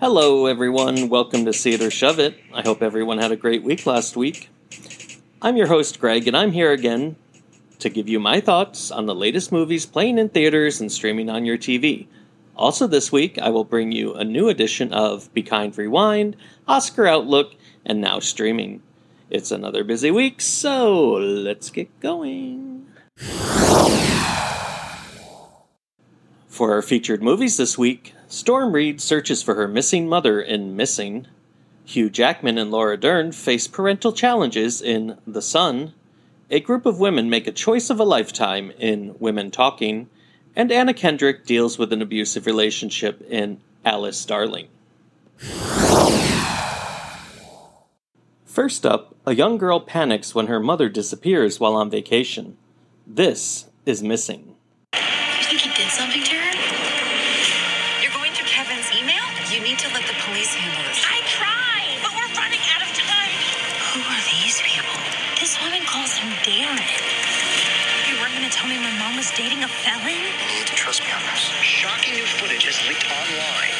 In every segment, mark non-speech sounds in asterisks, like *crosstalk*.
Hello, everyone. Welcome to See It or Shove It. I hope everyone had a great week last week. I'm your host, Greg, and I'm here again to give you my thoughts on the latest movies playing in theaters and streaming on your TV. Also, this week, I will bring you a new edition of Be Kind Rewind, Oscar Outlook, and now streaming. It's another busy week, so let's get going. For our featured movies this week, Storm Reid searches for her missing mother in Missing. Hugh Jackman and Laura Dern face parental challenges in The Son. A group of women make a choice of a lifetime in Women Talking. And Anna Kendrick deals with an abusive relationship in Alice Darling. First up, a young girl panics when her mother disappears while on vacation. This is Missing. You think he did something to her? Dating a felon? You need to trust me on this. Shocking new footage has leaked online.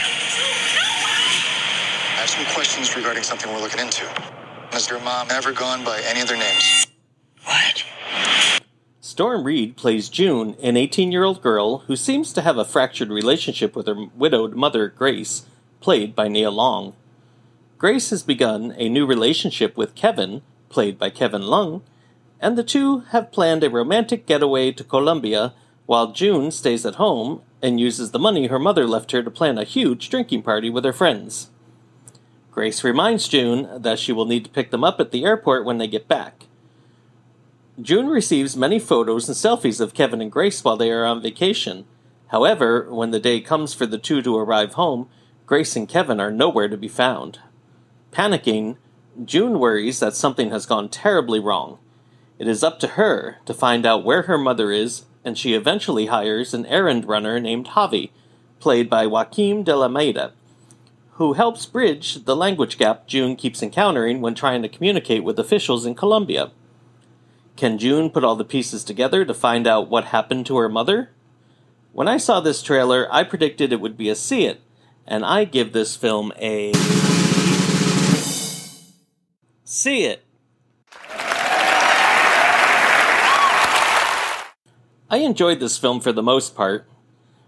I have some questions regarding something we're looking into. Has your mom ever gone by any other names? What? Storm Reid plays June, an 18 year old girl who seems to have a fractured relationship with her widowed mother, Grace, played by Nia Long. Grace has begun a new relationship with Kevin, played by Ken Leung, and the two have planned a romantic getaway to Colombia while June stays at home and uses the money her mother left her to plan a huge drinking party with her friends. Grace reminds June that she will need to pick them up at the airport when they get back. June receives many photos and selfies of Kevin and Grace while they are on vacation. However, when the day comes for the two to arrive home, Grace and Kevin are nowhere to be found. Panicking, June worries that something has gone terribly wrong. It is up to her to find out where her mother is, and she eventually hires an errand runner named Javi, played by Joaquim de Almeida, who helps bridge the language gap June keeps encountering when trying to communicate with officials in Colombia. Can June put all the pieces together to find out what happened to her mother? When I saw this trailer, I predicted it would be a see it, and I give this film a. See it. I enjoyed this film for the most part,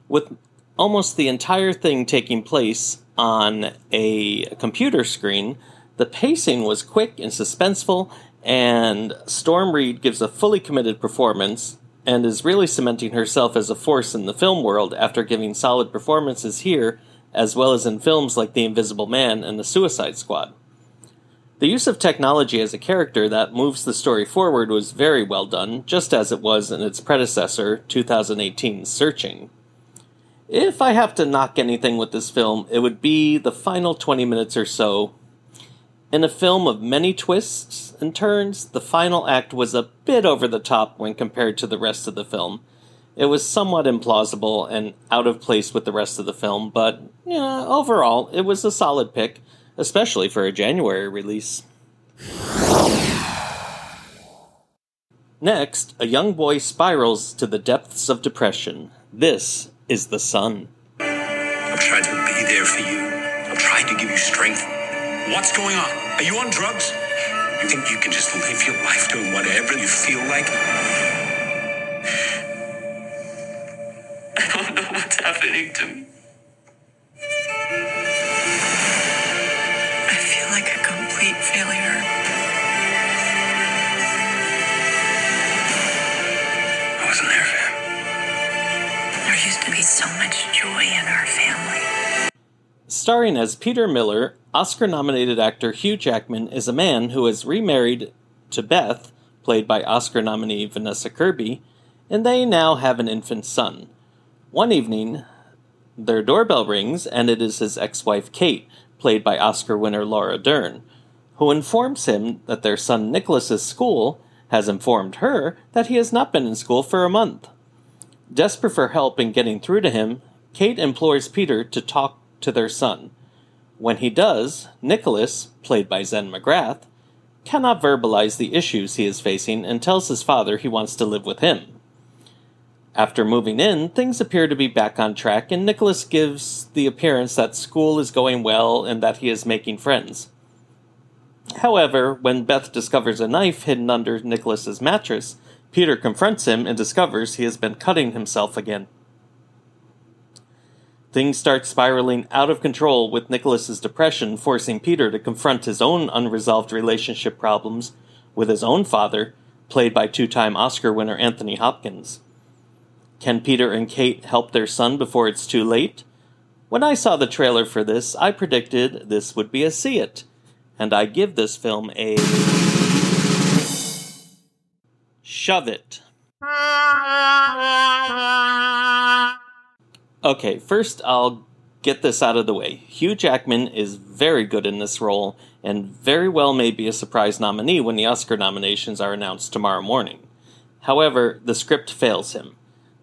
with almost the entire thing taking place on a computer screen. The pacing was quick and suspenseful, and Storm Reid gives a fully committed performance and is really cementing herself as a force in the film world after giving solid performances here, as well as in films like The Invisible Man and The Suicide Squad. The use of technology as a character that moves the story forward was very well done, just as it was in its predecessor, 2018's Searching. If I have to knock anything with this film, it would be the final 20 minutes or so. In a film of many twists and turns, the final act was a bit over the top when compared to the rest of the film. It was somewhat implausible and out of place with the rest of the film, but yeah, overall, it was a solid pick, especially for a January release. Next, a young boy spirals to the depths of depression. This is the son. I'm trying to be there for you. I'm trying to give you strength. What's going on? Are you on drugs? You think you can just live your life doing whatever you feel like? *laughs* I don't know what's happening to me. Joy in our family. Starring as Peter Miller, Oscar nominated actor Hugh Jackman is a man who is remarried to Beth, played by Oscar nominee Vanessa Kirby, and they now have an infant son. One evening, their doorbell rings, and it is his ex wife Kate, played by Oscar winner Laura Dern, who informs him that their son Nicholas's school has informed her that he has not been in school for a month. Desperate for help in getting through to him, Kate implores Peter to talk to their son. When he does, Nicholas, played by Zen McGrath, cannot verbalize the issues he is facing and tells his father he wants to live with him. After moving in, things appear to be back on track, and Nicholas gives the appearance that school is going well and that he is making friends. However, when Beth discovers a knife hidden under Nicholas's mattress, Peter confronts him and discovers he has been cutting himself again. Things start spiraling out of control with Nicholas's depression forcing Peter to confront his own unresolved relationship problems with his own father, played by two-time Oscar winner Anthony Hopkins. Can Peter and Kate help their son before it's too late? When I saw the trailer for this, I predicted this would be a see it, and I give this film a shove it. Okay, first I'll get this out of the way. Hugh Jackman is very good in this role and very well may be a surprise nominee when the Oscar nominations are announced tomorrow morning. However, the script fails him.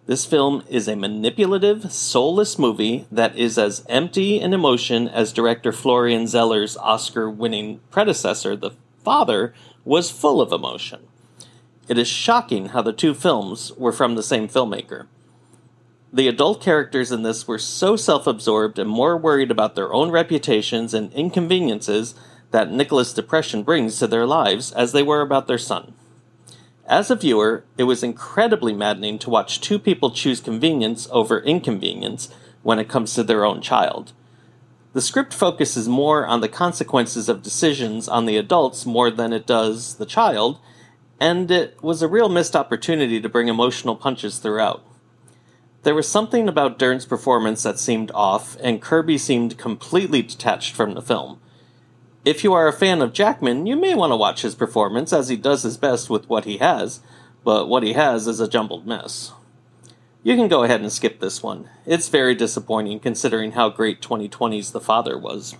This film is a manipulative, soulless movie that is as empty in emotion as director Florian Zeller's Oscar winning predecessor, The Father, was full of emotion. It is shocking how the two films were from the same filmmaker. The adult characters in this were so self absorbed and more worried about their own reputations and inconveniences that Nicholas' depression brings to their lives as they were about their son. As a viewer, it was incredibly maddening to watch two people choose convenience over inconvenience when it comes to their own child. The script focuses more on the consequences of decisions on the adults more than it does the child, and it was a real missed opportunity to bring emotional punches throughout. There was something about Dern's performance that seemed off, and Kirby seemed completely detached from the film. If you are a fan of Jackman, you may want to watch his performance as he does his best with what he has, but what he has is a jumbled mess. You can go ahead and skip this one. It's very disappointing considering how great 2020's The Father was.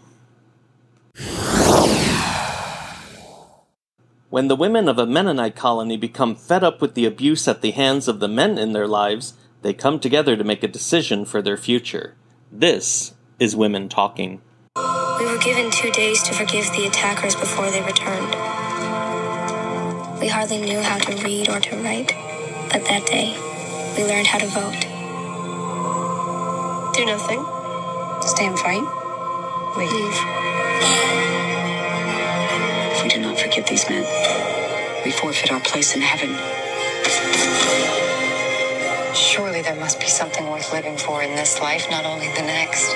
When the women of a Mennonite colony become fed up with the abuse at the hands of the men in their lives, they come together to make a decision for their future. This is women talking. We were given two days to forgive the attackers before they returned. We hardly knew how to read or to write, but that day, we learned how to vote. Do nothing. Stay and fight? Leave. If we do not forgive these men, we forfeit our place in heaven. Surely there must be something worth living for in this life, not only the next.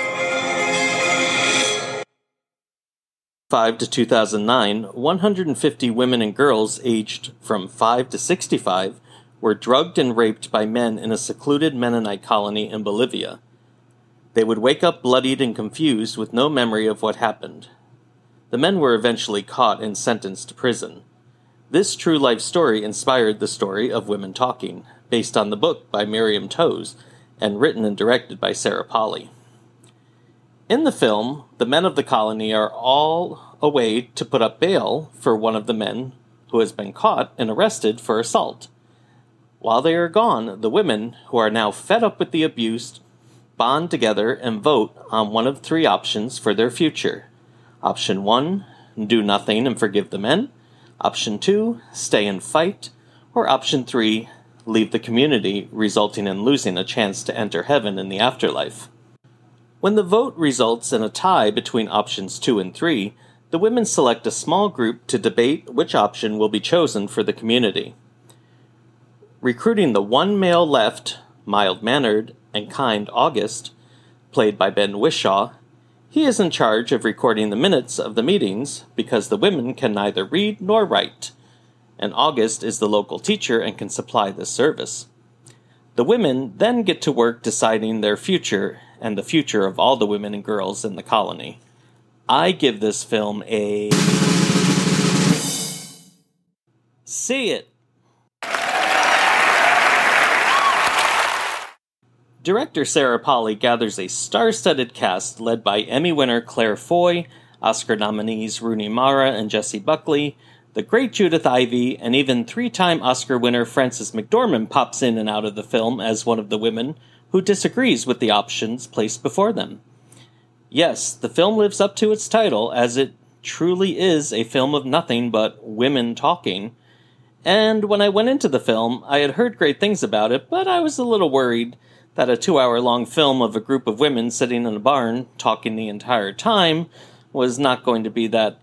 5 to 2009, 150 women and girls aged from 5 to 65 were drugged and raped by men in a secluded Mennonite colony in Bolivia. They would wake up bloodied and confused with no memory of what happened. The men were eventually caught and sentenced to prison. This true life story inspired the story of Women Talking, based on the book by Miriam Toews and written and directed by Sarah Polley. In the film, the men of the colony are all away to put up bail for one of the men who has been caught and arrested for assault. While they are gone, the women, who are now fed up with the abuse, bond together and vote on one of three options for their future. Option 1 do nothing and forgive the men. Option 2 stay and fight. Or option 3 leave the community, resulting in losing a chance to enter heaven in the afterlife. When the vote results in a tie between options 2 and 3, the women select a small group to debate which option will be chosen for the community. Recruiting the one male left, mild mannered and kind August, played by Ben Whishaw, he is in charge of recording the minutes of the meetings because the women can neither read nor write, and August is the local teacher and can supply this service. The women then get to work deciding their future and the future of all the women and girls in the colony. I give this film a. See it. Director Sarah Polley gathers a star studded cast led by Emmy winner Claire Foy, Oscar nominees Rooney Mara and Jessie Buckley, the great Judith Ivey, and even three time Oscar winner Frances McDormand pops in and out of the film as one of the women, who disagrees with the options placed before them. Yes, the film lives up to its title, as it truly is a film of nothing but women talking, And when I went into the film, I had heard great things about it, but I was a little worried that a two hour long film of a group of women sitting in a barn talking the entire time was not going to be that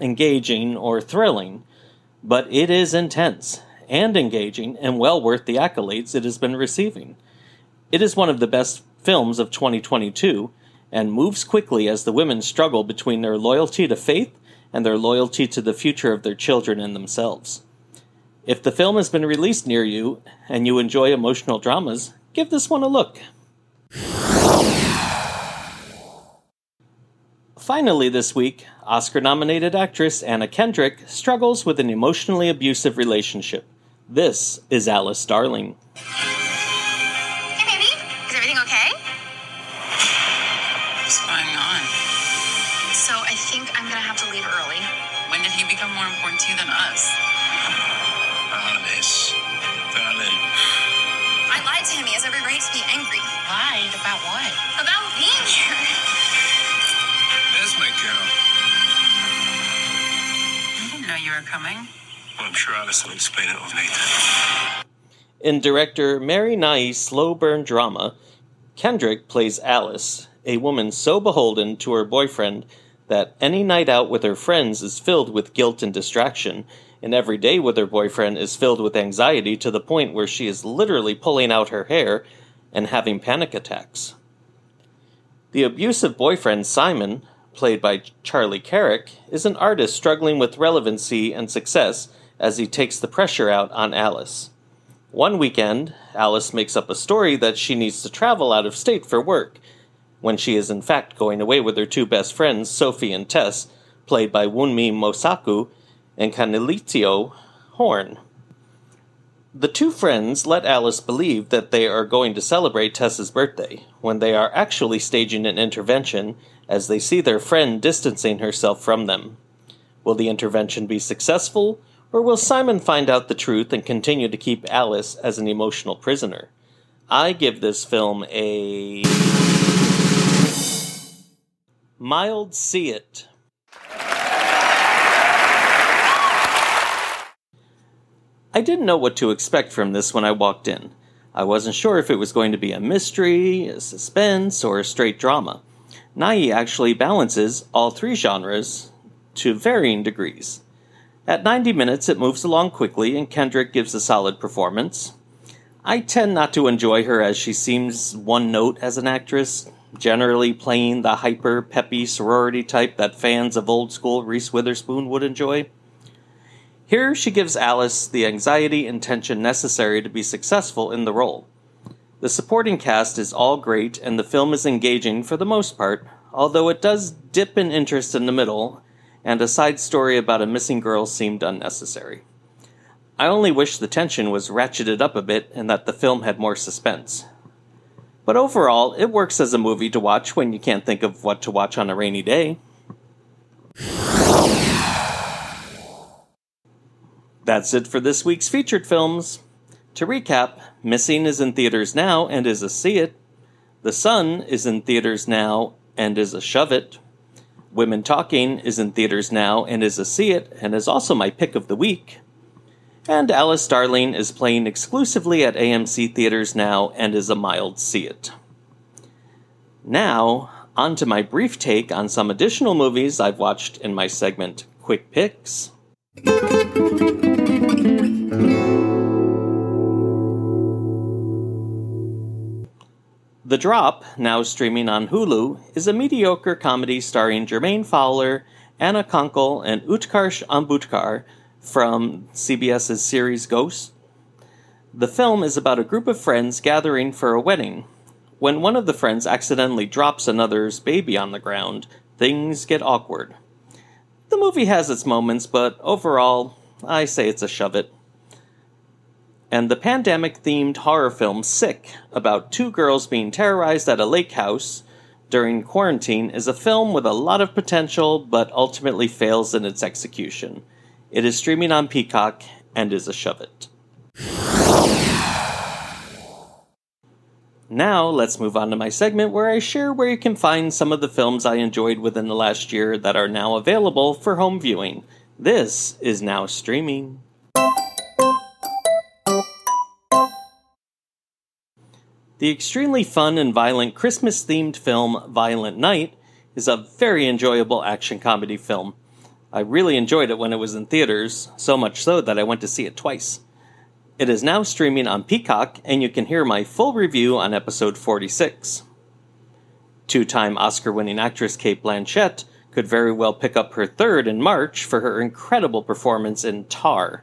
engaging or thrilling. But it is intense and engaging and well worth the accolades it has been receiving. It is one of the best films of 2022 and moves quickly as the women struggle between their loyalty to faith and their loyalty to the future of their children and themselves. If the film has been released near you and you enjoy emotional dramas, give this one a look. Finally, this week, Oscar nominated actress Anna Kendrick struggles with an emotionally abusive relationship. This is Alice Darling. Alice explain it all later. In director Mary Nighy's slow burn drama, Kendrick plays Alice, a woman so beholden to her boyfriend that any night out with her friends is filled with guilt and distraction, and every day with her boyfriend is filled with anxiety to the point where she is literally pulling out her hair and having panic attacks. The abusive boyfriend, Simon, played by Charlie Carrick, is an artist struggling with relevancy and success as he takes the pressure out on Alice. One weekend, Alice makes up a story that she needs to travel out of state for work, when she is in fact going away with her two best friends, Sophie and Tess, played by Wunmi Mosaku and Kaniehtiio Horn. The two friends let Alice believe that they are going to celebrate Tess's birthday, when they are actually staging an intervention as they see their friend distancing herself from them. Will the intervention be successful, or will Simon find out the truth and continue to keep Alice as an emotional prisoner? I give this film a. mild see it. I didn't know what to expect from this when I walked in. I wasn't sure if it was going to be a mystery, a suspense, or a straight drama. Nighy actually balances all three genres to varying degrees. At 90 minutes, it moves along quickly, and Kendrick gives a solid performance. I tend not to enjoy her as she seems one note as an actress, generally playing the hyper peppy sorority type that fans of old school Reese Witherspoon would enjoy. Here, she gives Alice the anxiety and tension necessary to be successful in the role. The supporting cast is all great, and the film is engaging for the most part, although it does dip in interest in the middle, and a side story about a missing girl seemed unnecessary. I only wish the tension was ratcheted up a bit and that the film had more suspense. But overall, it works as a movie to watch when you can't think of what to watch on a rainy day. That's it for this week's featured films. To recap, Missing is in theaters now and is a see it. The Son is in theaters now and is a shove it. Women Talking is in theaters now and is a see it and is also my pick of the week. And Alice Darling is playing exclusively at AMC theaters now and is a mild see it. Now, on to my brief take on some additional movies I've watched in my segment Quick Picks. The Drop, now streaming on Hulu, is a mediocre comedy starring Jermaine Fowler, Anna Konkle, and Utkarsh Ambudkar from CBS's series Ghost. The film is about a group of friends gathering for a wedding. When one of the friends accidentally drops another's baby on the ground, things get awkward. The movie has its moments, but overall, I say it's a shove it and the pandemic themed horror film Sick, about two girls being terrorized at a lake house during quarantine, is a film with a lot of potential but ultimately fails in its execution. It is streaming on Peacock and is a shove it. Now, let's move on to my segment where I share where you can find some of the films I enjoyed within the last year that are now available for home viewing. This is now streaming. The extremely fun and violent Christmas themed film Violent Night is a very enjoyable action comedy film. I really enjoyed it when it was in theaters, so much so that I went to see it twice. It is now streaming on Peacock, and you can hear my full review on episode 46. Two time Oscar winning actress Cate Blanchett could very well pick up her third in March for her incredible performance in Tar.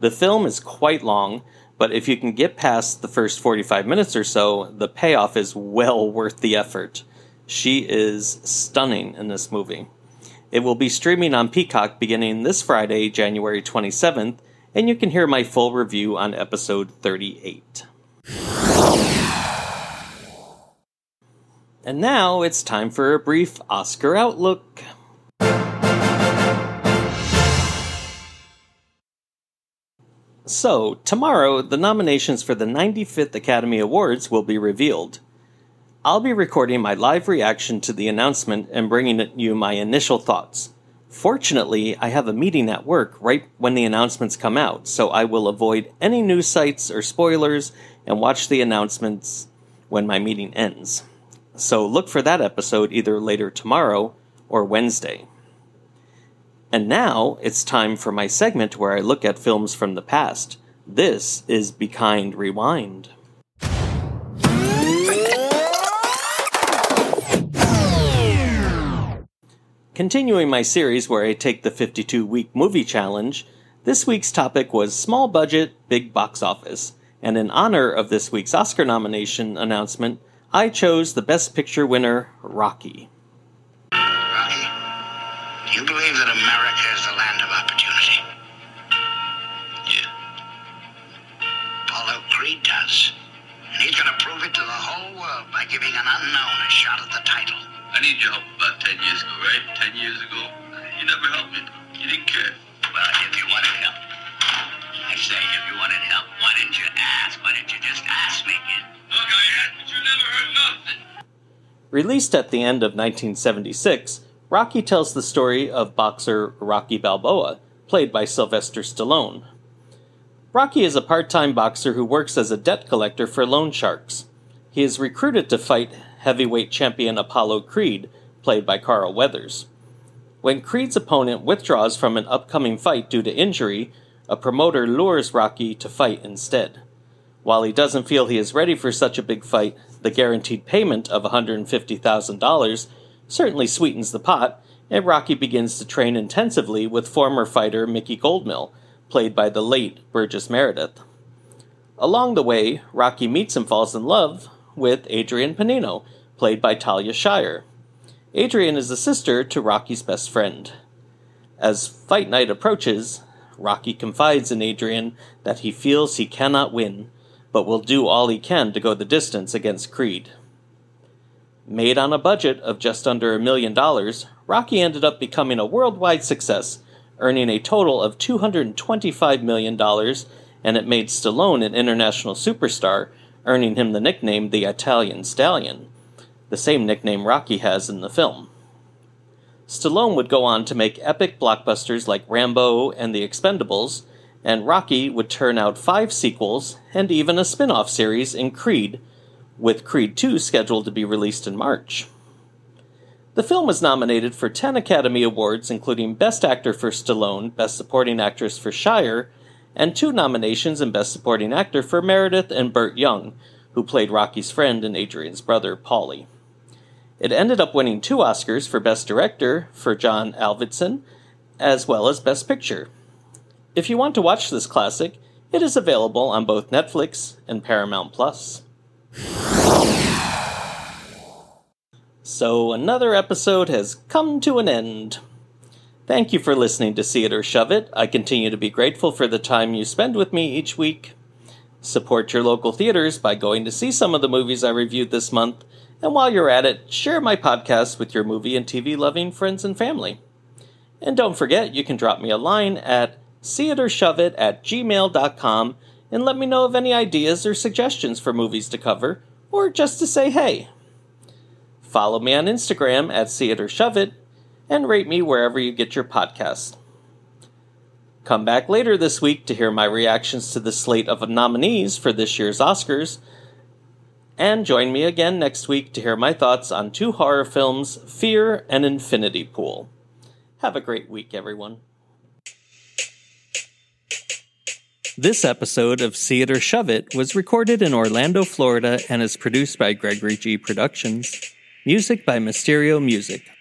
The film is quite long, but if you can get past the first 45 minutes or so, the payoff is well worth the effort. She is stunning in this movie. It will be streaming on Peacock beginning this Friday, January 27th, and you can hear my full review on episode 38. And now it's time for a brief Oscar outlook. So, tomorrow, the nominations for the 95th Academy Awards will be revealed. I'll be recording my live reaction to the announcement and bringing you my initial thoughts. Fortunately, I have a meeting at work right when the announcements come out, so I will avoid any news sites or spoilers and watch the announcements when my meeting ends. So look for that episode either later tomorrow or Wednesday. And now it's time for my segment where I look at films from the past. This is Be Kind Rewind. Continuing my series where I take the 52 week movie challenge, this week's topic was small budget, big box office. And in honor of this week's Oscar nomination announcement, I chose the Best Picture winner, Rocky. Rocky, you believe to prove it to the whole world by giving an unknown a shot at the title. I need your help about 10 years ago, right? 10 years ago. You never helped me. You didn't care. Well, if you wanted help. I say, if you wanted help, why didn't you ask? Why didn't you just ask me, kid? Look, I asked, but you never heard nothing. Released at the end of 1976, Rocky tells the story of boxer Rocky Balboa, played by Sylvester Stallone. Rocky is a part time boxer who works as a debt collector for loan sharks. He is recruited to fight heavyweight champion Apollo Creed, played by Carl Weathers. When Creed's opponent withdraws from an upcoming fight due to injury, a promoter lures Rocky to fight instead. While he doesn't feel he is ready for such a big fight, the guaranteed payment of $150,000 certainly sweetens the pot, and Rocky begins to train intensively with former fighter Mickey Goldmill, played by the late Burgess Meredith. Along the way, Rocky meets and falls in love with Adrian Pennino, played by Talia Shire. Adrian is the sister to Rocky's best friend. As fight night approaches, Rocky confides in Adrian that he feels he cannot win, but will do all he can to go the distance against Creed. Made on a budget of just under a million dollars, Rocky ended up becoming a worldwide success, earning a total of $225 million, and it made Stallone an international superstar, earning him the nickname the Italian Stallion, the same nickname Rocky has in the film. Stallone would go on to make epic blockbusters like Rambo and The Expendables, and Rocky would turn out five sequels and even a spin off series in Creed, with Creed 2 scheduled to be released in March. The film was nominated for 10 Academy Awards, including Best Actor for Stallone, Best Supporting Actress for Shire, and two nominations in Best Supporting Actor for Meredith and Burt Young, who played Rocky's friend and Adrian's brother, Paulie. It ended up winning two Oscars for Best Director for John Avildsen, as well as Best Picture. If you want to watch this classic, it is available on both Netflix and Paramount Plus. So, another episode has come to an end. Thank you for listening to See It or Shove It. I continue to be grateful for the time you spend with me each week. Support your local theaters by going to see some of the movies I reviewed this month, and while you're at it, share my podcast with your movie and TV loving friends and family. And don't forget, you can drop me a line at seeitorshove at gmail.com and let me know of any ideas or suggestions for movies to cover, or just to say hey. Follow me on Instagram at seeitorshove and rate me wherever you get your podcasts. Come back later this week to hear my reactions to the slate of nominees for this year's Oscars. And join me again next week to hear my thoughts on two horror films, Fear and Infinity Pool. Have a great week, everyone. This episode of See It or Shove It was recorded in Orlando, Florida, and is produced by Gregory G. Productions. Music by Mysterio Music,